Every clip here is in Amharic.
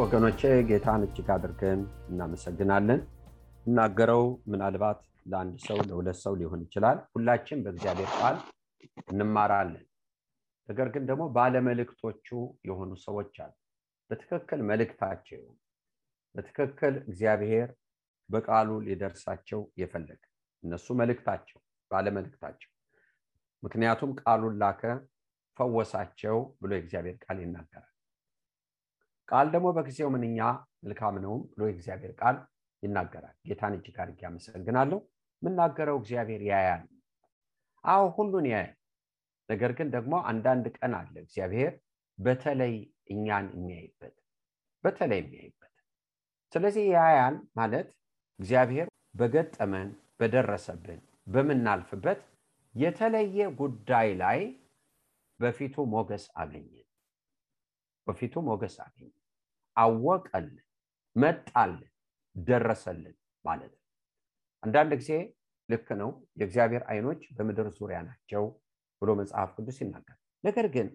ወገኖቼ ጌታን እጅግ አድርገን እናመሰግናለን። እናገረው ምናልባት ለአንድ ሰው ለሁለት ሰው ሊሆን ይችላል። ሁላችን በእግዚአብሔር ቃል እንማራለን። ነገር ግን ደግሞ ባለመልእክቶቹ የሆኑ ሰዎች አሉ። በትክክል መልእክታቸው በትክክል እግዚአብሔር በቃሉ ሊደርሳቸው የፈለገ እነሱ መልእክታቸው ባለመልእክታቸው ምክንያቱም ቃሉን ላከ ፈወሳቸው ብሎ የእግዚአብሔር ቃል ይናገራል። ቃል ደግሞ በጊዜው ምንኛ መልካም ነውም ብሎ የእግዚአብሔር ቃል ይናገራል። ጌታን እጅግ አድርጌ አመሰግናለሁ። የምናገረው እግዚአብሔር ያያል። አዎ ሁሉን ያያል። ነገር ግን ደግሞ አንዳንድ ቀን አለ እግዚአብሔር በተለይ እኛን የሚያይበት በተለይ የሚያይበት። ስለዚህ ያያል ማለት እግዚአብሔር በገጠመን በደረሰብን በምናልፍበት የተለየ ጉዳይ ላይ በፊቱ ሞገስ አገኘን በፊቱ ሞገስ አገኘ፣ አወቀልን፣ መጣልን፣ ደረሰልን ማለት ነው። አንዳንድ ጊዜ ልክ ነው የእግዚአብሔር አይኖች በምድር ዙሪያ ናቸው ብሎ መጽሐፍ ቅዱስ ይናገራል። ነገር ግን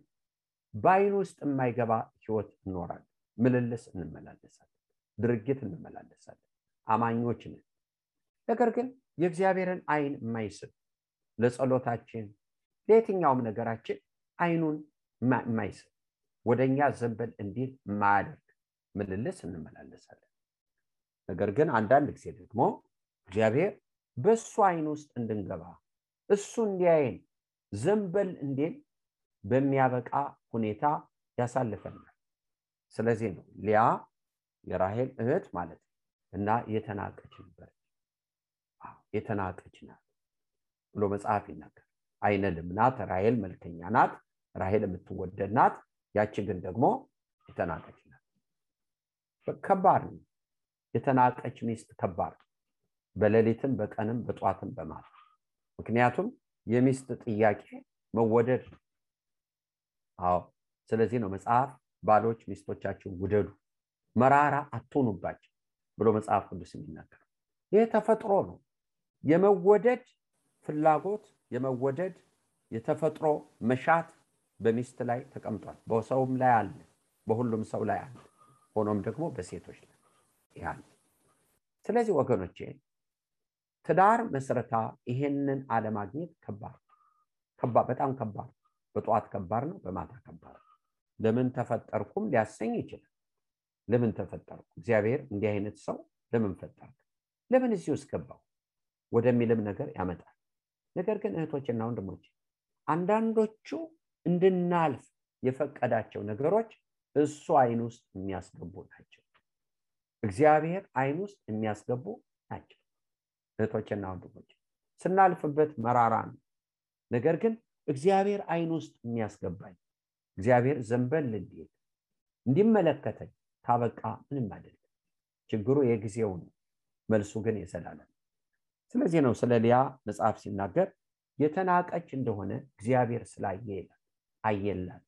በአይኑ ውስጥ የማይገባ ህይወት እኖራለን፣ ምልልስ እንመላለሳለን፣ ድርጊት እንመላለሳለን፣ አማኞች ነን። ነገር ግን የእግዚአብሔርን አይን የማይስብ ለጸሎታችን ለየትኛውም ነገራችን አይኑን የማይስብ ወደ እኛ ዘንበል እንዲል ማያደርግ ምልልስ እንመላለሳለን። ነገር ግን አንዳንድ ጊዜ ደግሞ እግዚአብሔር በእሱ አይን ውስጥ እንድንገባ እሱ እንዲያይን ዘንበል እንዲል በሚያበቃ ሁኔታ ያሳልፈናል። ስለዚህ ነው ሊያ የራሄል እህት ማለት እና የተናቀች ነበረች። የተናቀች ናት ብሎ መጽሐፍ ይናገር። አይነ ልም ናት ራሄል፣ መልከኛ ናት ራሄል የምትወደድ ናት። ያቺ ግን ደግሞ የተናቀች ከባድ ነው። የተናቀች ሚስት ከባድ በሌሊትም በቀንም በጧትም በማታ ምክንያቱም የሚስት ጥያቄ መወደድ አዎ ስለዚህ ነው መጽሐፍ ባሎች ሚስቶቻችሁን ውደዱ፣ መራራ አትሆኑባቸው ብሎ መጽሐፍ ቅዱስ የሚናገር ይህ ተፈጥሮ ነው። የመወደድ ፍላጎት የመወደድ የተፈጥሮ መሻት በሚስት ላይ ተቀምጧል። በሰውም ላይ አለ፣ በሁሉም ሰው ላይ አለ። ሆኖም ደግሞ በሴቶች ላይ ስለዚህ ወገኖቼ ትዳር መስረታ ይሄንን አለማግኘት ከባድ ከባድ በጣም ከባድ በጠዋት ከባድ ነው፣ በማታ ከባድ ለምን ተፈጠርኩም ሊያሰኝ ይችላል። ለምን ተፈጠርኩ? እግዚአብሔር እንዲህ አይነት ሰው ለምን ፈጠርክ? ለምን እዚህ ውስጥ ገባው ወደሚልም ነገር ያመጣል። ነገር ግን እህቶችና ወንድሞች አንዳንዶቹ እንድናልፍ የፈቀዳቸው ነገሮች እሱ አይን ውስጥ የሚያስገቡ ናቸው። እግዚአብሔር አይን ውስጥ የሚያስገቡ ናቸው። እህቶችና ወንድሞች ስናልፍበት መራራ ነው። ነገር ግን እግዚአብሔር አይን ውስጥ የሚያስገባኝ እግዚአብሔር ዘንበል እንዲል እንዲመለከተኝ ታበቃ ምንም አይደለም። ችግሩ የጊዜው ነው፣ መልሱ ግን የዘላለም። ስለዚህ ነው ስለ ሊያ መጽሐፍ ሲናገር የተናቀች እንደሆነ እግዚአብሔር ስላየ ይላል አየላት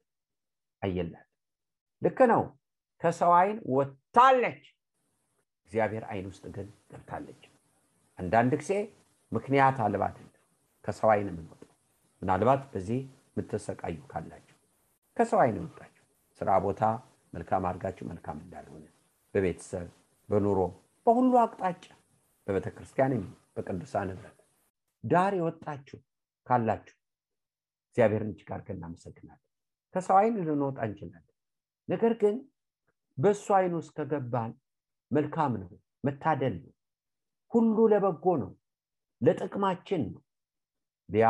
አየላት ልክ ነው። ከሰው አይን ወጥታለች። እግዚአብሔር አይን ውስጥ ግን ገብታለች። አንዳንድ ጊዜ ምክንያት አልባ አይደለም። ከሰው አይን የምንወጣው ምናልባት በዚህ የምትሰቃዩ ካላችሁ ከሰው አይን ወጣችሁ ስራ ቦታ መልካም አድርጋችሁ መልካም እንዳልሆነ በቤተሰብ በኑሮ በሁሉ አቅጣጫ በቤተ ክርስቲያን በቅዱሳን ህብረት ዳር የወጣችሁ ካላችሁ እግዚአብሔርን እጅግ አድርገን እናመሰግናለን። ከሰው አይን ልንወጣ እንችላለን ነገር ግን በእሱ አይን ውስጥ ከገባን መልካም ነው መታደል ነው። ሁሉ ለበጎ ነው ለጥቅማችን ነው። ሊያ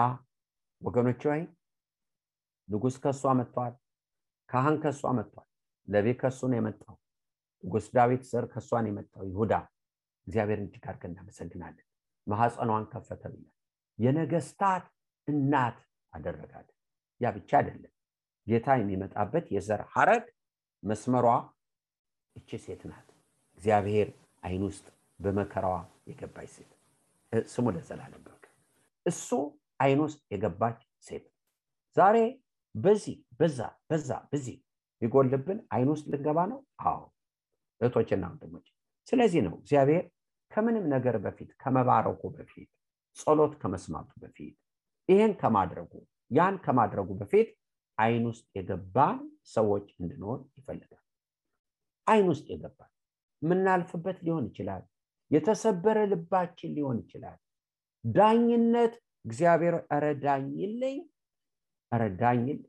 ወገኖች ወይ ንጉስ ከእሷ መጥተዋል ካህን ከእሷ መጥቷል ለቤ ከእሱ ነው የመጣው ንጉስ ዳዊት ዘር ከእሷ የመጣው። ይሁዳ እግዚአብሔርን እጅግ አድርገን እናመሰግናለን። ማሐፀኗን ከፈተ የነገስታት እናት አደረጋት። ያ ብቻ አይደለም። ጌታ የሚመጣበት የዘር ሀረግ መስመሯ እቺ ሴት ናት። እግዚአብሔር አይን ውስጥ በመከራዋ የገባች ሴት። ስሙ ለዘላለም እሱ አይን ውስጥ የገባች ሴት። ዛሬ በዚህ በዛ በዛ በዚህ ሊጎልብን አይን ውስጥ ልንገባ ነው? አዎ። እህቶችና ወንድሞች ስለዚህ ነው እግዚአብሔር ከምንም ነገር በፊት ከመባረኩ በፊት ጸሎት ከመስማቱ በፊት ይህን ከማድረጉ ያን ከማድረጉ በፊት አይን ውስጥ የገባን ሰዎች እንድንሆን ይፈልጋል። አይን ውስጥ የገባን የምናልፍበት ሊሆን ይችላል። የተሰበረ ልባችን ሊሆን ይችላል። ዳኝነት እግዚአብሔር ኧረ ዳኝልኝ ኧረ ዳኝልኝ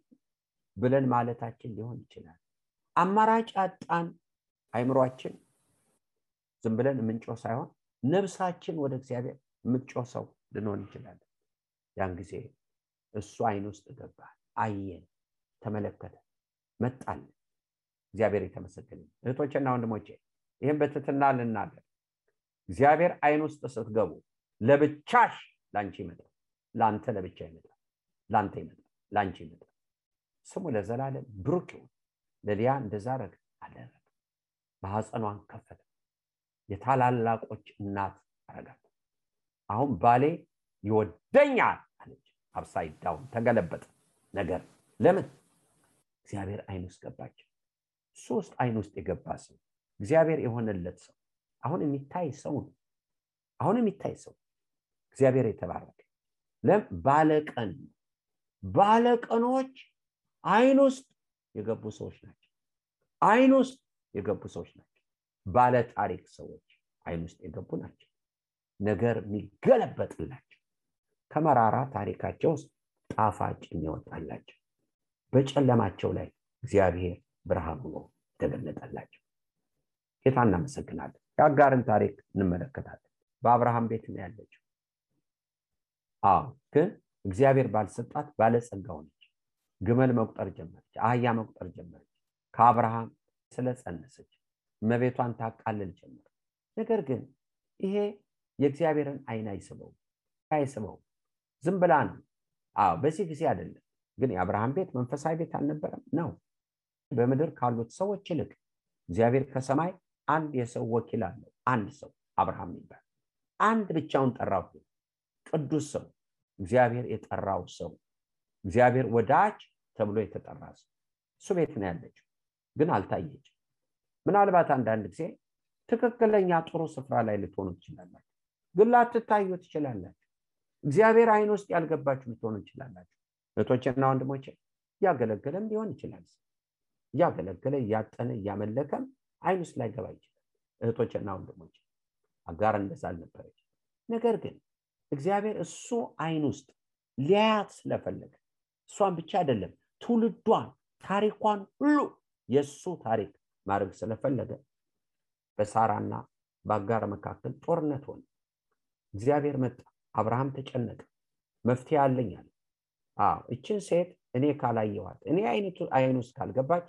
ብለን ማለታችን ሊሆን ይችላል። አማራጭ አጣን አይምሯችን ዝም ብለን የምንጮ ሳይሆን ነብሳችን ወደ እግዚአብሔር የምትጮ ሰው ልንሆን እንችላለን። ያን ጊዜ እሱ አይን ውስጥ ገባ። አየን ተመለከተ መጣልን እግዚአብሔር የተመሰገነ እህቶችና ወንድሞቼ ይህም በትትና ልናገር። እግዚአብሔር አይን ውስጥ ስትገቡ ለብቻሽ ለአንቺ ይመጣል። ለአንተ ለብቻ ይመጣል። ለአንተ ይመጣል። ለአንቺ ይመጣል። ስሙ ለዘላለም ብሩክ ይሁን። ለልያ እንደዛ አደረገ። ማህፀኗን ከፈተ። የታላላቆች እናት አረጋት። አሁን ባሌ ይወደኛል አለች። upside down ተገለበጠ። ነገር ለምን እግዚአብሔር አይን ውስጥ ገባች ሶስት አይን ውስጥ የገባ ሰው እግዚአብሔር የሆነለት ሰው። አሁን የሚታይ ሰው ነው። አሁን የሚታይ ሰው እግዚአብሔር የተባረከ። ለም ባለቀን ባለቀኖች አይን ውስጥ የገቡ ሰዎች ናቸው። አይን ውስጥ የገቡ ሰዎች ናቸው። ባለ ታሪክ ሰዎች አይን ውስጥ የገቡ ናቸው። ነገር የሚገለበጥላቸው ከመራራ ታሪካቸው ውስጥ ጣፋጭ የሚወጣላቸው በጨለማቸው ላይ እግዚአብሔር ብርሃን ሆኖ ተገለጠላቸው። ጌታ እናመሰግናለን። የአጋርን ታሪክ እንመለከታለን። በአብርሃም ቤት ነው ያለችው። አዎ ግን እግዚአብሔር ባልሰጣት ባለጸጋ ሆነች ግመል መቁጠር ጀመረች አህያ መቁጠር ጀመረች። ከአብርሃም ስለጸነሰች እመቤቷን ታቃልል ጀመር ነገር ግን ይሄ የእግዚአብሔርን አይን አይስበው አይስበው ዝም ብላ ነው። አዎ በዚህ ጊዜ አይደለም ግን የአብርሃም ቤት መንፈሳዊ ቤት አልነበረም? ነው። በምድር ካሉት ሰዎች ይልቅ እግዚአብሔር ከሰማይ አንድ የሰው ወኪል አለው። አንድ ሰው አብርሃም ይባል አንድ ብቻውን ጠራው። ቅዱስ ሰው እግዚአብሔር የጠራው ሰው እግዚአብሔር ወዳጅ ተብሎ የተጠራ ሰው። እሱ ቤት ነው ያለችው ግን አልታየች ምናልባት አንዳንድ ጊዜ ትክክለኛ ጥሩ ስፍራ ላይ ልትሆኑ ትችላላችሁ ግን ላትታዩ ትችላላችሁ። እግዚአብሔር አይን ውስጥ ያልገባችሁ ልትሆኑ ትችላላችሁ እህቶችና ወንድሞች እያገለገለም ሊሆን ይችላል። እያገለገለ እያጠነ እያመለከም አይን ውስጥ ላይገባ ይችላል። እህቶችና ወንድሞች አጋር እንደዛ አልነበረች። ነገር ግን እግዚአብሔር እሱ አይን ውስጥ ሊያያት ስለፈለገ እሷን ብቻ አይደለም ትውልዷን ታሪኳን ሁሉ የእሱ ታሪክ ማድረግ ስለፈለገ በሳራና በአጋር መካከል ጦርነት ሆነ። እግዚአብሔር መጣ አብርሃም ተጨነቀ መፍትሄ አለኝ አለ እችን ሴት እኔ ካላየዋት እኔ አይን ውስጥ ካልገባች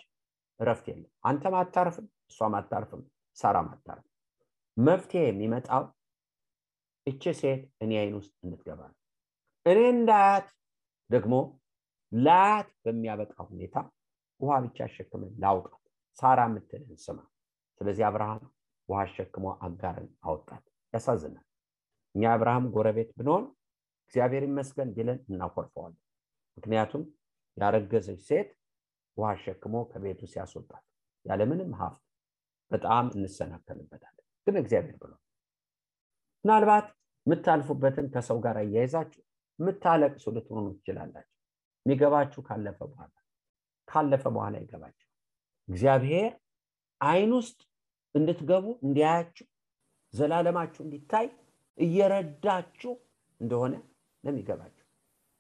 እረፍት የለም። አንተም አታርፍም እሷም አታርፍም ሳራም አታርፍም። መፍትሄ የሚመጣው እች ሴት እኔ አይን ውስጥ እንድትገባ እኔ እንዳያት ደግሞ ላያት በሚያበቃ ሁኔታ ውሃ ብቻ አሸክመን ላውጣት። ሳራ የምትልህን ስማ። ስለዚህ አብርሃም ውሃ አሸክሞ አጋርን አወጣት። ያሳዝናል። እኛ አብርሃም ጎረቤት ብንሆን እግዚአብሔር ይመስገን ቢለን እናኮርፈዋለን። ምክንያቱም ያረገዘች ሴት ውሃ ሸክሞ ከቤቱ ሲያስወጣት ያለምንም ሀብት በጣም እንሰናከልበታለን። ግን እግዚአብሔር ብሎ ምናልባት የምታልፉበትን ከሰው ጋር እያይዛችሁ የምታለቅሱ ልትሆኑ ትችላላችሁ። የሚገባችሁ ካለፈ በኋላ ካለፈ በኋላ ይገባችሁ። እግዚአብሔር አይን ውስጥ እንድትገቡ እንዲያያችሁ ዘላለማችሁ እንዲታይ እየረዳችሁ እንደሆነ ለሚገባችሁ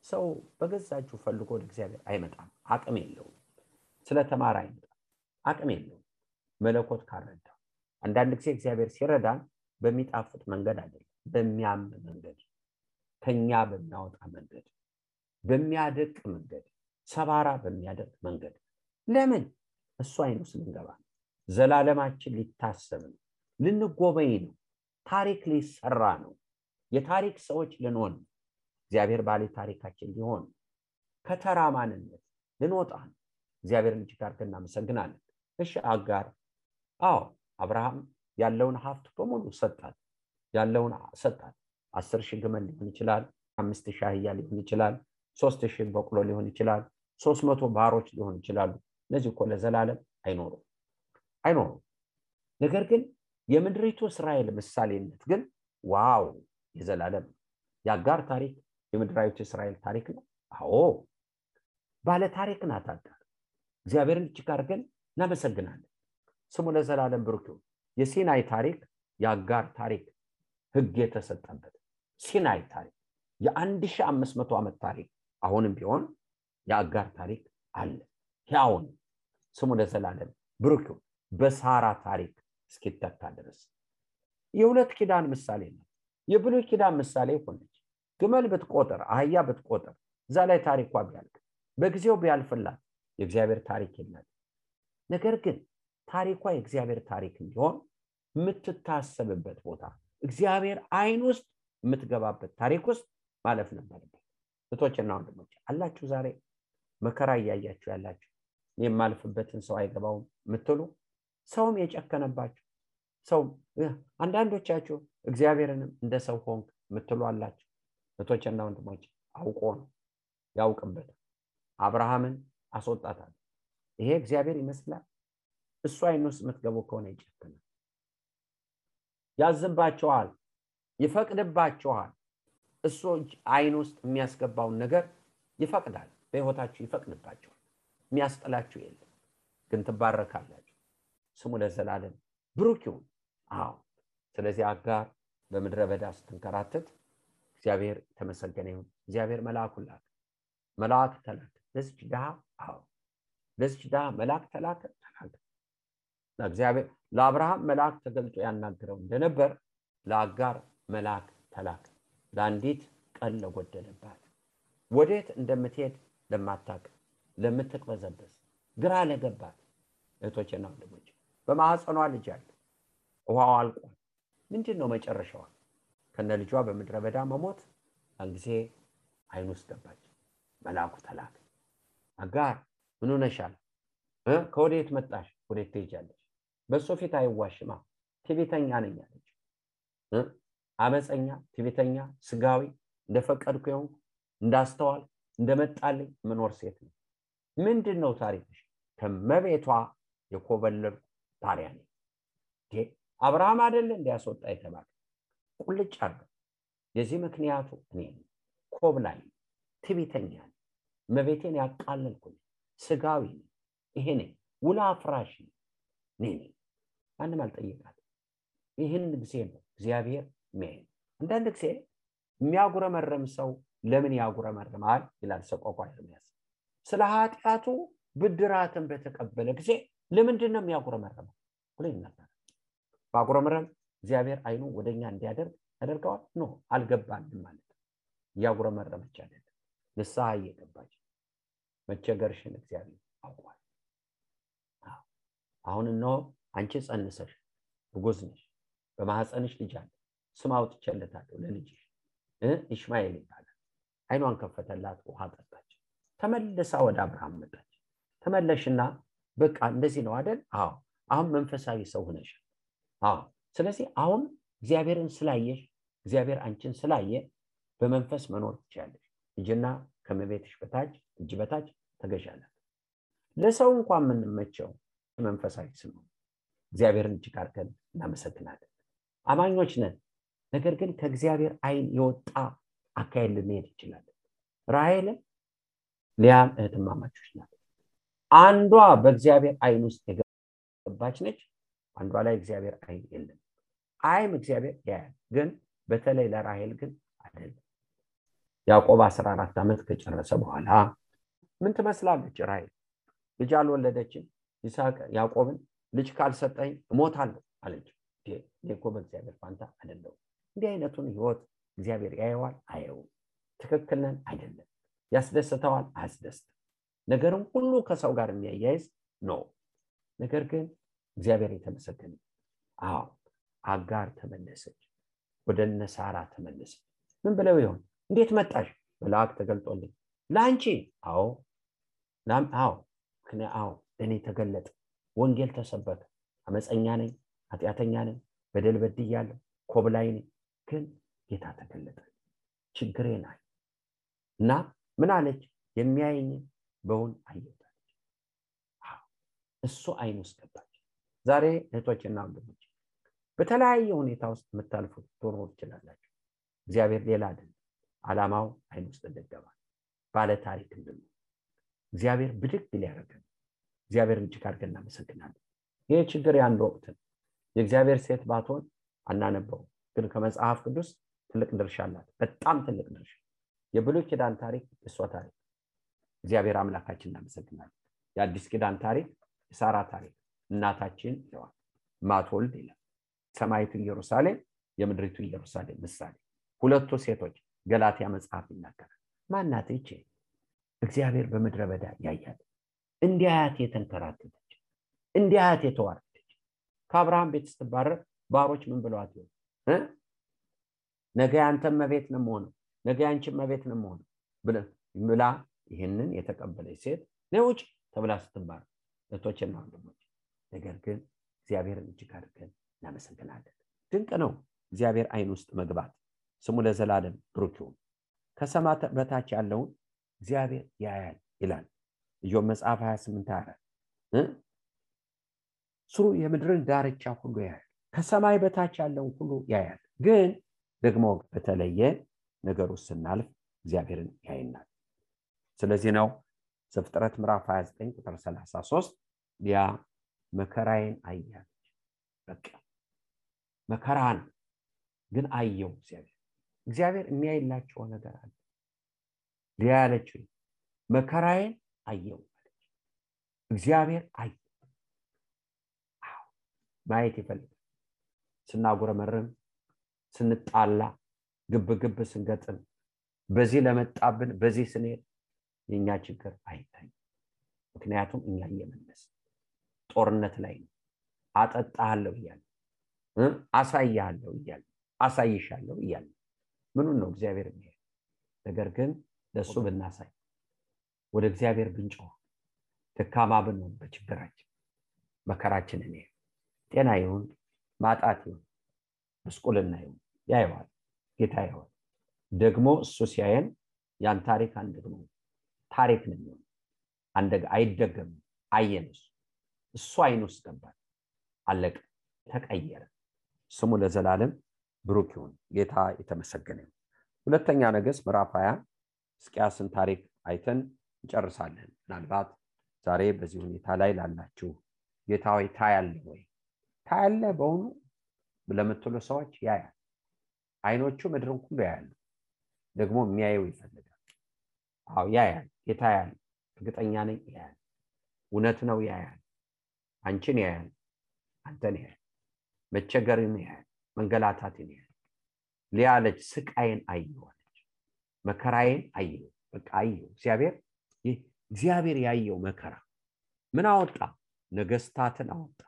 ሰው በገዛችሁ ፈልጎ ወደ እግዚአብሔር አይመጣም። አቅም የለውም። ስለተማረ አይመጣም። አቅም የለውም። መለኮት ካረዳው አንዳንድ ጊዜ እግዚአብሔር ሲረዳን በሚጣፍጥ መንገድ አይደለም፣ በሚያም መንገድ፣ ከኛ በሚያወጣ መንገድ፣ በሚያደቅ መንገድ፣ ሰባራ በሚያደርግ መንገድ። ለምን እሱ አይኑ ስንገባ ዘላለማችን ሊታሰብ ነው። ልንጎበኝ ነው። ታሪክ ሊሰራ ነው። የታሪክ ሰዎች ልንሆን ነው። እግዚአብሔር ባለ ታሪካችን ሊሆን ከተራ ማንነት ልንወጣ እግዚአብሔርን እጅግ አድርገን እናመሰግናለን። እሺ አጋር አዎ አብርሃም ያለውን ሀብት በሙሉ ሰጣት። ያለውን ሰጣት። አስር ሺህ ግመል ሊሆን ይችላል። አምስት ሺህ አህያ ሊሆን ይችላል። ሶስት ሺህ በቅሎ ሊሆን ይችላል። ሶስት መቶ ባሮች ሊሆን ይችላሉ። እነዚህ እኮ ለዘላለም አይኖሩም አይኖሩም። ነገር ግን የምድሪቱ እስራኤል ምሳሌነት ግን ዋው የዘላለም የአጋር ታሪክ የምድራዊቱ እስራኤል ታሪክ ነው። አዎ ባለ ታሪክ ናት አጋር። እግዚአብሔርን እጅግ አድርገን እናመሰግናለን። ስሙ ለዘላለም ብሩክ ይሁን። የሲናይ ታሪክ የአጋር ታሪክ ህግ የተሰጠበት ሲናይ ታሪክ የአንድ ሺህ አምስት መቶ ዓመት ታሪክ አሁንም ቢሆን የአጋር ታሪክ አለ ያውን ስሙ ለዘላለም ብሩክ ይሁን። በሳራ ታሪክ እስኪተካ ድረስ የሁለት ኪዳን ምሳሌ ነው። የብሉይ ኪዳን ምሳሌ ሆነች። ግመል ብትቆጥር፣ አህያ ብትቆጥር እዛ ላይ ታሪኳ ቢያልቅ በጊዜው ቢያልፍላት የእግዚአብሔር ታሪክ የላት። ነገር ግን ታሪኳ የእግዚአብሔር ታሪክ እንዲሆን የምትታሰብበት ቦታ እግዚአብሔር አይን ውስጥ የምትገባበት ታሪክ ውስጥ ማለፍ ነበረበት። እህቶችና ወንድሞች አላችሁ ዛሬ መከራ እያያችሁ ያላችሁ የማልፍበትን ሰው አይገባውም የምትሉ ሰውም የጨከነባችሁ ሰው አንዳንዶቻችሁ እግዚአብሔርንም እንደ ሰው ሆንክ የምትሉ አላችሁ። እህቶችና ወንድሞች አውቆ ነው ያውቅበት። አብርሃምን አስወጣታል። ይሄ እግዚአብሔር ይመስላል። እሱ አይን ውስጥ የምትገቡ ከሆነ ይጨክናል፣ ያዝንባችኋል፣ ይፈቅድባችኋል። እሱ አይን ውስጥ የሚያስገባውን ነገር ይፈቅዳል፣ በህይወታችሁ ይፈቅድባችኋል። የሚያስጥላችሁ የለም፣ ግን ትባረካላችሁ። ስሙ ለዘላለም ብሩክ ይሁን። አዎ። ስለዚህ አጋር በምድረ በዳ ስትንከራተት እግዚአብሔር የተመሰገነ ይሁን። እግዚአብሔር መልአኩን ላከ፣ መልአክ ተላከ ለዚች ድሃ። አዎ ለዚች ድሃ መልአክ ተላከ ተላከ። ለእግዚአብሔር ለአብርሃም መልአክ ተገልጦ ያናግረው እንደነበር ለአጋር መልአክ ተላከ። ለአንዲት ቀን ለጎደለባት ወዴት እንደምትሄድ ለማታቅ ለምትቅበዘበዝ ግራ ለገባት እህቶችና ወንድሞች በማህፀኗ ልጅ አለ። ውሃው አልቋል። ምንድን ነው መጨረሻዋ? ከነ ልጇ በምድረ በዳ መሞት። ያን ጊዜ አይን ውስጥ ገባች። መልአኩ ተላከ። አጋር ምን ሆነሻል? ከወዴት መጣሽ? ወዴት ትሄጃለሽ? በእሱ ፊት አይዋሽማ። ትዕቢተኛ ነኝ አለች። አመፀኛ፣ ትዕቢተኛ፣ ስጋዊ፣ እንደፈቀድኩ የሆንኩ እንዳስተዋል እንደመጣልኝ ምኖር ሴት ነው። ምንድን ነው ታሪክሽ? ከመቤቷ የኮበለልኩ ባሪያ ነኝ። አብርሃም አይደለ እንዲያስወጣ የተባለ ቁልጭ አርገ የዚህ ምክንያቱ እኔ ኮብላይ ትዕቢተኛ ነኝ፣ መቤቴን ያቃለልኩ ስጋዊ ይሄ ውላ አፍራሽ እኔ ነኝ። ማንም አልጠየቃት። ይህን ጊዜ ነው እግዚአብሔር የሚያይ። አንዳንድ ጊዜ የሚያጉረመረም ሰው ለምን ያጉረመርማል ይላል ሰቆቃ ኤርምያስ። ስለ ኃጢአቱ ብድራትን በተቀበለ ጊዜ ለምንድን ነው የሚያጉረመረመው ብሎ ይናገራል። በአጉረምረም እግዚአብሔር አይኑ ወደኛ እንዲያደርግ ያደርገዋል? ኖ አልገባንም ማለት እያጉረመረመች አይደለም፣ ንስሐ እየገባች መቸገርሽን እግዚአብሔር አውቋል። አሁን እነሆ አንቺ ጸንሰሽ እርጉዝ ነሽ፣ በማህፀንሽ ልጅ አለ፣ ስም አውጥቼለታለሁ ለልጅሽ ኢሽማኤል ይባላል። አይኗን ከፈተላት፣ ውሃ ጠጣች። ተመልሳ ወደ አብርሃም መጣች። ተመለሽና በቃ እንደዚህ ነው አይደል? አዎ አሁን መንፈሳዊ ሰው ሆነሻል። አዎ ስለዚህ አሁን እግዚአብሔርን ስላየሽ እግዚአብሔር አንቺን ስላየ በመንፈስ መኖር ትችላለች እጅና ከመቤትሽ በታች እጅ በታች ተገዣላት ለሰው እንኳን የምንመቸው መንፈሳዊ ስንሆን እግዚአብሔርን እጅግ አድርገን እናመሰግናለን። አማኞች ነን ነገር ግን ከእግዚአብሔር አይን የወጣ አካሄድ ልንሄድ ይችላለን ራሔልን ሊያም እህትማማቾች ናት። አንዷ በእግዚአብሔር አይን ውስጥ የገባች ነች አንዷ ላይ እግዚአብሔር አይን የለም። አይም እግዚአብሔር ያያል ግን በተለይ ለራሔል ግን አይደለም። ያዕቆብ 14 ዓመት ከጨረሰ በኋላ ምን ትመስላለች? ራሔል ልጅ አልወለደችም ይስሐቅ ያዕቆብን ልጅ ካልሰጠኝ እሞታለሁ አለች። እኔ በእግዚአብሔር ፋንታ አይደለው እንዲህ አይነቱን ህይወት እግዚአብሔር ያየዋል? አየውም። ትክክል አይደለም። ያስደስተዋል? አያስደስት ነገርም ሁሉ ከሰው ጋር የሚያያይዝ ነው። ነገር ግን እግዚአብሔር የተመሰገነ አዎ አጋር ተመለሰች ወደ ነሳራ ተመለሰች። ምን ብለው ይሆን? እንዴት መጣሽ? መልአክ ተገልጦልኝ። ለአንቺ? አዎ አዎ አዎ እኔ ተገለጠ። ወንጌል ተሰበከ። አመፀኛ ነኝ ኃጢአተኛ ነኝ በደል በድያለሁ ኮብላይ ነኝ። ግን ጌታ ተገለጠ። ችግሬ ናይ። እና ምን አለች? የሚያየኝ በውን አየታለች እሱ አይን ውስጥ ገባች ዛሬ እህቶችና ወንድሞች በተለያየ ሁኔታ ውስጥ የምታልፉ ትኖሩ ትችላላችሁ። እግዚአብሔር ሌላ አይደለም። አላማው አይን ውስጥ እንደገባ ባለ ታሪክ እንድን እግዚአብሔር ብድግ ሊያደርገን እግዚአብሔር እጅግ አድርገን እናመሰግናለን። ይህ ችግር የአንድ ወቅት ነው። የእግዚአብሔር ሴት ባትሆን አናነበው ግን ከመጽሐፍ ቅዱስ ትልቅ ድርሻ አላት። በጣም ትልቅ ድርሻ። የብሉይ ኪዳን ታሪክ እሷ ታሪክ። እግዚአብሔር አምላካችን እናመሰግናለን። የአዲስ ኪዳን ታሪክ የሳራ ታሪክ እናታችን ይለዋል። ማትወልድ ይላል ሰማይቱ ኢየሩሳሌም የምድሪቱ ኢየሩሳሌም ምሳሌ። ሁለቱ ሴቶች ገላትያ መጽሐፍ ይናገራል። ማናት ይቼ እግዚአብሔር በምድረ በዳ ያያት። እንዲያያት የተንከራተተች እንዲያያት የተዋረደች። ከአብርሃም ቤት ስትባረር ባሮች ምን ብለዋት ይሆን? ነገ ያንተም መቤት ነው መሆነው ነገ ያንቺን መቤት ነው መሆነው ብላ ይህንን የተቀበለች ሴት ነውጭ ተብላ ስትባር እህቶችና ወንድሞች ነገር ግን እግዚአብሔርን እጅግ አድርገን እናመሰግናለን። ድንቅ ነው እግዚአብሔር አይን ውስጥ መግባት። ስሙ ለዘላለም ብሩክ ይሁን። ከሰማ በታች ያለውን እግዚአብሔር ያያል ይላል ኢዮብ መጽሐፍ 28 24 ስሩ የምድርን ዳርቻ ሁሉ ያያል ከሰማይ በታች ያለውን ሁሉ ያያል። ግን ደግሞ በተለየ ነገር ውስጥ ስናልፍ እግዚአብሔርን ያይናል። ስለዚህ ነው ዘፍጥረት ምዕራፍ 29 ቁጥር 33 ያ መከራዬን አያለች በቃ መከራን ግን አየው እግዚአብሔር። እግዚአብሔር የሚያይላቸው ነገር አለ። ሊያ ያለችው መከራዬን አየው እግዚአብሔር አየ። ማየት ይፈልጋል። ስናጉረመርም ስንጣላ ግብ ግብ ስንገጥም በዚህ ለመጣብን በዚህ ስንሄድ የእኛ ችግር አይታይ ምክንያቱም እኛ እየመለስ ጦርነት ላይ ነው። አጠጣሃለሁ እያለ አሳያለሁ እያለ አሳይሻለሁ እያለ ምኑን ነው እግዚአብሔር የሚሄድ ነገር ግን ለእሱ ብናሳይ ወደ እግዚአብሔር ብንጮህ ደካማ ብንሆን በችግራችን መከራችን እኔ ጤና ይሁን ማጣት ይሁን ምስቁልና ይሁን ያየዋል ጌታ ያየዋል። ደግሞ እሱ ሲያየን ያን ታሪክ አንደግሞ ታሪክ ነው የሚሆን አይደገምም። አየን እሱ እሱ አይን ውስጥ ገባል አለቀ ተቀየረ። ስሙ ለዘላለም ብሩክ ይሁን። ጌታ የተመሰገነ ይሁን። ሁለተኛ ነገስ ምዕራፍ 20 እስቅያስን ታሪክ አይተን እንጨርሳለን። ምናልባት ዛሬ በዚህ ሁኔታ ላይ ላላችሁ ጌታ ወይ ታያለ ወይ? ታያለ በሆኑ ለምትሉ ሰዎች ያያል። አይኖቹ ምድርን ሁሉ ያያሉ። ደግሞ የሚያየው ይፈልጋል። አዎ ያያል። ጌታ ያያል። እርግጠኛ ነኝ ያያል። እውነት ነው ያያል አንቺን ያያል አንተን ያያል መቸገርን ያያል መንገላታትን ያያል። ሊያለች ስቃይን አየዋለች መከራዬን አየው በቃ አየው እግዚአብሔር እግዚአብሔር ያየው መከራ ምን አወጣ? ነገስታትን አወጣ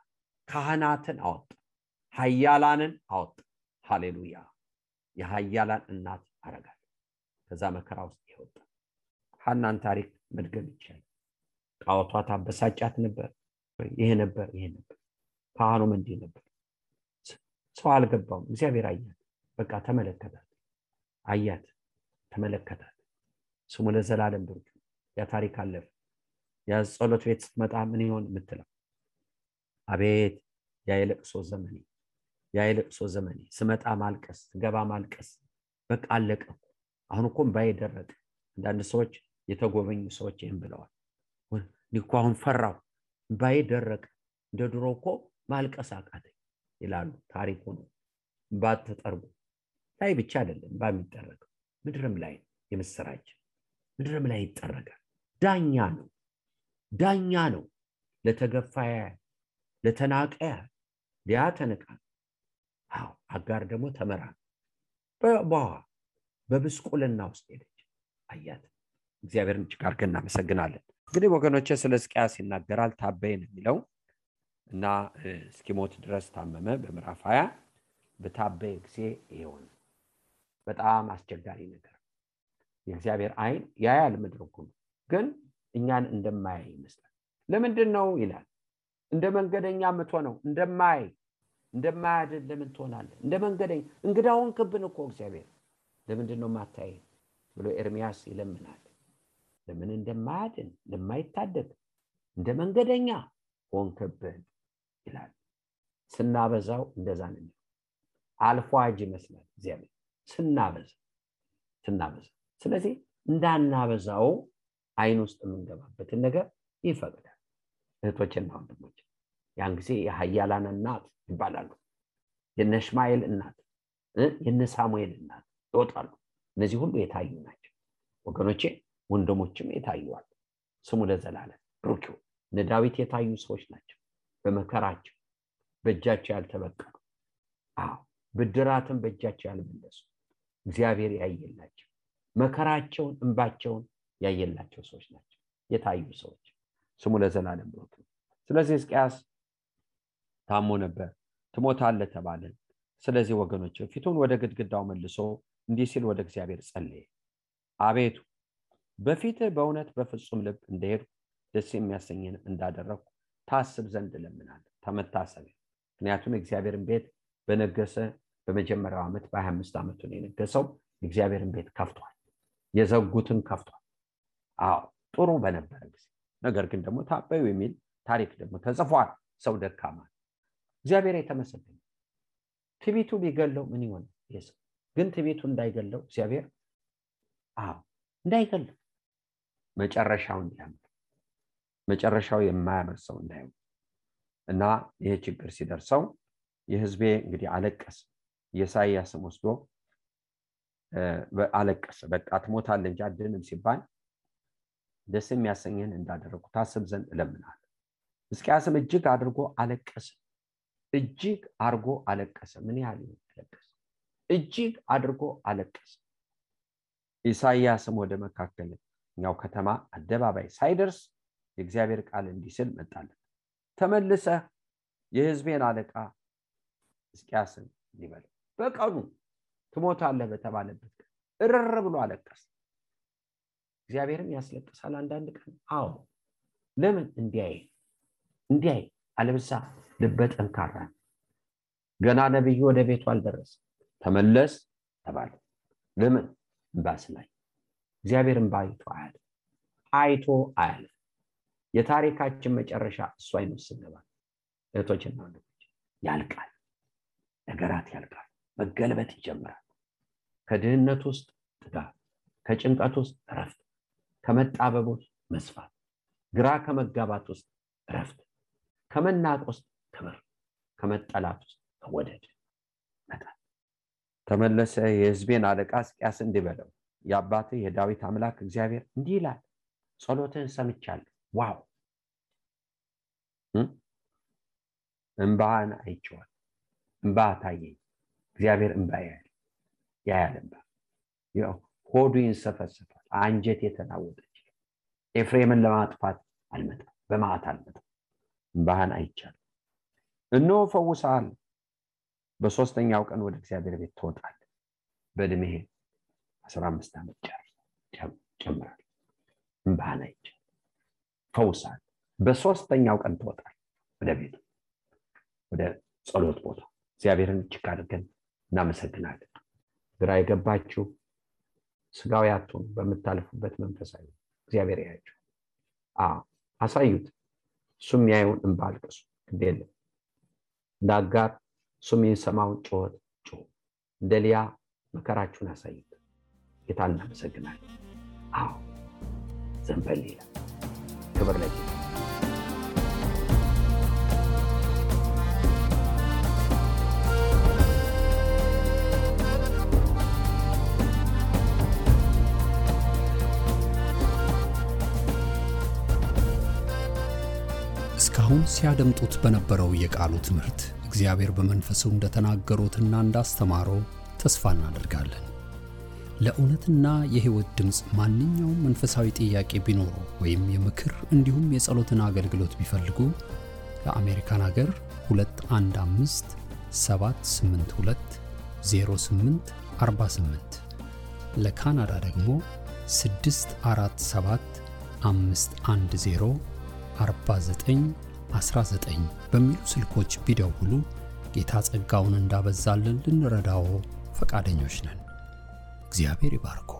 ካህናትን አወጣ ሀያላንን አወጣ። ሃሌሉያ! የሀያላን እናት አረጋል ከዛ መከራ ውስጥ ይወጣ ሀናን ታሪክ መድገም ይቻላል። ጣዖቷ ታበሳጫት ነበር ይሄ ነበር ይሄ ነበር። ካህኑም እንዲህ ነበር። ሰው አልገባውም። እግዚአብሔር አያት። በቃ ተመለከታት። አያት። ተመለከታት። ስሙ ለዘላለም ብሩክ ያ ታሪክ አለፈ። ያ ጸሎት ቤት ስትመጣ ምን ይሆን የምትለው? አቤት! ያ የለቅሶ ዘመኔ ያ የለቅሶ ዘመኔ። ስመጣ ማልቀስ ስገባ ማልቀስ በቃ አለቀ። አሁን እኮ እምባዬ ደረቀ። አንዳንድ ሰዎች የተጎበኙ ሰዎች ይህም ብለዋል። እኮ አሁን ፈራው ደረቀ እንደ ድሮ እኮ ማልቀስ አቃተኝ ይላሉ ታሪኩ ነው ተጠርጎ ላይ ብቻ አይደለም የሚጠረገው ምድርም ላይ የምስራች ምድርም ላይ ይጠረጋል። ዳኛ ነው ዳኛ ነው። ለተገፋ ያያል ለተናቀ ያህል ሊያ ተንቃ አዎ አጋር ደግሞ ተመራ በዋ በብስቁልና ውስጥ ሄደች። አያት እግዚአብሔርን እጅግ አድርገን እናመሰግናለን እንግዲህ ወገኖቼ ስለ ሕዝቅያስ ይናገራል ታበይን የሚለው እና እስኪሞት ድረስ ታመመ በምዕራፍ ሀያ በታበየ ጊዜ ይሆን በጣም አስቸጋሪ ነገር የእግዚአብሔር አይን ያያል ምድር ሁሉ ግን እኛን እንደማያይ ይመስላል። ለምንድን ነው ይላል? እንደ መንገደኛ የምትሆነው እንደማይ እንደማያድን ለምን ትሆናለ እንደ መንገደኛ እንግዳውን ክብን እኮ እግዚአብሔር ለምንድን ነው ማታይ ብሎ ኤርሚያስ ይለምናል ለምን እንደማያድን እንደማይታደግ እንደ መንገደኛ ሆንክብን ይላል። ስናበዛው እንደዛ ነው አልፎ አጅ ይመስላል እግዚአብሔር። ስናበዛ ስናበዛ። ስለዚህ እንዳናበዛው አይን ውስጥ የምንገባበትን ነገር ይፈቅዳል። እህቶችና ወንድሞች ያን ጊዜ የሀያላን እናት ይባላሉ። የነ እስማኤል እናት የነ ሳሙኤል እናት ይወጣሉ። እነዚህ ሁሉ የታዩ ናቸው። ወገኖቼ ወንድሞችም የታዩዋል። ስሙ ለዘላለም ብሩክ እነ ዳዊት የታዩ ሰዎች ናቸው። በመከራቸው በእጃቸው ያልተበቀሉ አዎ ብድራትን በእጃቸው ያልመለሱ እግዚአብሔር ያየላቸው መከራቸውን እንባቸውን ያየላቸው ሰዎች ናቸው። የታዩ ሰዎች ስሙ ለዘላለም ብሩክ ስለዚህ ሕዝቅያስ ታሞ ነበር። ትሞታለ ተባለ። ስለዚህ ወገኖች ፊቱን ወደ ግድግዳው መልሶ እንዲህ ሲል ወደ እግዚአብሔር ጸለየ። አቤቱ በፊትህ በእውነት በፍጹም ልብ እንደሄዱ ደስ የሚያሰኝን እንዳደረግኩ ታስብ ዘንድ እለምናለሁ። ተመታሰቢያ። ምክንያቱም የእግዚአብሔርን ቤት በነገሰ በመጀመሪያው ዓመት በ25 ዓመቱ ነው የነገሰው። የእግዚአብሔርን ቤት ከፍቷል። የዘጉትን ከፍቷል። አዎ ጥሩ በነበረ ጊዜ። ነገር ግን ደግሞ ታበዩ የሚል ታሪክ ደግሞ ተጽፏል። ሰው ደካማ እግዚአብሔር የተመሰገነ ትቢቱ ቢገለው ምን ይሆን? ግን ትቢቱ እንዳይገለው እግዚአብሔር አዎ እንዳይገለው መጨረሻው እንዲያምር መጨረሻው የማያምር ሰው እንዳይሆን እና ይሄ ችግር ሲደርሰው የህዝቤ እንግዲህ አለቀስ የኢሳያስም ወስዶ አለቀሰ። በቃ ትሞታለ እንጂ አድንም ሲባል ደስ የሚያሰኝህን እንዳደረጉ ታስብ ዘንድ እለምናለሁ። ሕዝቅያስም እጅግ አድርጎ አለቀሰ። እጅግ አድርጎ አለቀሰ። ምን ያህል አለቀሰ እጅግ አድርጎ አለቀሰ። ኢሳያስም ወደ መካከለኛው ከተማ አደባባይ ሳይደርስ የእግዚአብሔር ቃል እንዲህ ስል መጣለት? ተመልሰ የህዝቤን አለቃ ሕዝቅያስን ሊበል በቀኑ ትሞታለህ በተባለበት ቀን እርር ብሎ አለቀስ እግዚአብሔርም ያስለቅሳል አንዳንድ ቀን? አዎ። ለምን? እንዲያይ እንዲያይ። አለብሳ ልበ ጠንካራ ገና ነብዩ ወደ ቤቱ አልደረሰ ተመለስ ተባለ። ለምን? እንባስ ላይ እግዚአብሔር እንባ አይቶ አያለ አይቶ አያለ የታሪካችን መጨረሻ እሱ አይነት ስንገባል እህቶችና ወንድሞች ያልቃል ነገራት ያልቃል መገልበጥ ይጀምራል። ከድህነት ውስጥ ጥጋብ ከጭንቀት ውስጥ እረፍት ከመጣበብ ውስጥ መስፋት ግራ ከመጋባት ውስጥ እረፍት ከመናቅ ውስጥ ክብር ከመጠላት ውስጥ መወደድ መጣል። ተመለሰ የህዝቤን አለቃ ሕዝቅያስ እንዲህ የአባትህ የዳዊት አምላክ እግዚአብሔር እንዲህ ይላል። ጸሎትህን ሰምቻለሁ። ዋው! እንባህን አይቼዋል እንባ ታየኝ። እግዚአብሔር እንባ ያያል ያያል እንባ ሆዱ ይንሰፈሰፋል። አንጀት የተናወጠች ኤፍሬምን ለማጥፋት አልመጣም። በማዕት አልመጣም። እንባህን አይቻል እነሆ ፈውሰሃል በሶስተኛው ቀን ወደ እግዚአብሔር ቤት ትወጣል በእድሜ አስራ አምስት ዓመት ጨምራል እንባህን አይቻል ፈውሳል። በሶስተኛው ቀን ትወጣል ወደ ቤቱ ወደ ጸሎት ቦታ። እግዚአብሔርን እጅግ አድርገን እናመሰግናለን። ግራ የገባችሁ ስጋዊ አትሆኑ በምታልፉበት መንፈሳዊ እግዚአብሔር ያያቸው አሳዩት። እሱም ያየውን እንባ አልቅሱ። ግድ እንደ አጋር እሱም የሚሰማውን ጩኸት ጩሁ እንደ ሊያ መከራችሁን አሳዩት ጌታ እናመሰግናለን። አዎ ዘንበል ይላል። ክብር ለጌታ። እስካሁን ሲያደምጡት በነበረው የቃሉ ትምህርት እግዚአብሔር በመንፈሱ እንደተናገሩትና እንዳስተማረው ተስፋ እናደርጋለን። ለእውነትና የሕይወት ድምፅ ማንኛውም መንፈሳዊ ጥያቄ ቢኖሩ ወይም የምክር እንዲሁም የጸሎትን አገልግሎት ቢፈልጉ ለአሜሪካን አገር 215 782 08 48 ለካናዳ ደግሞ 647 510 4919 በሚሉ ስልኮች ቢደውሉ ጌታ ጸጋውን እንዳበዛልን ልንረዳዎ ፈቃደኞች ነን። እግዚአብሔር ይባርኮ።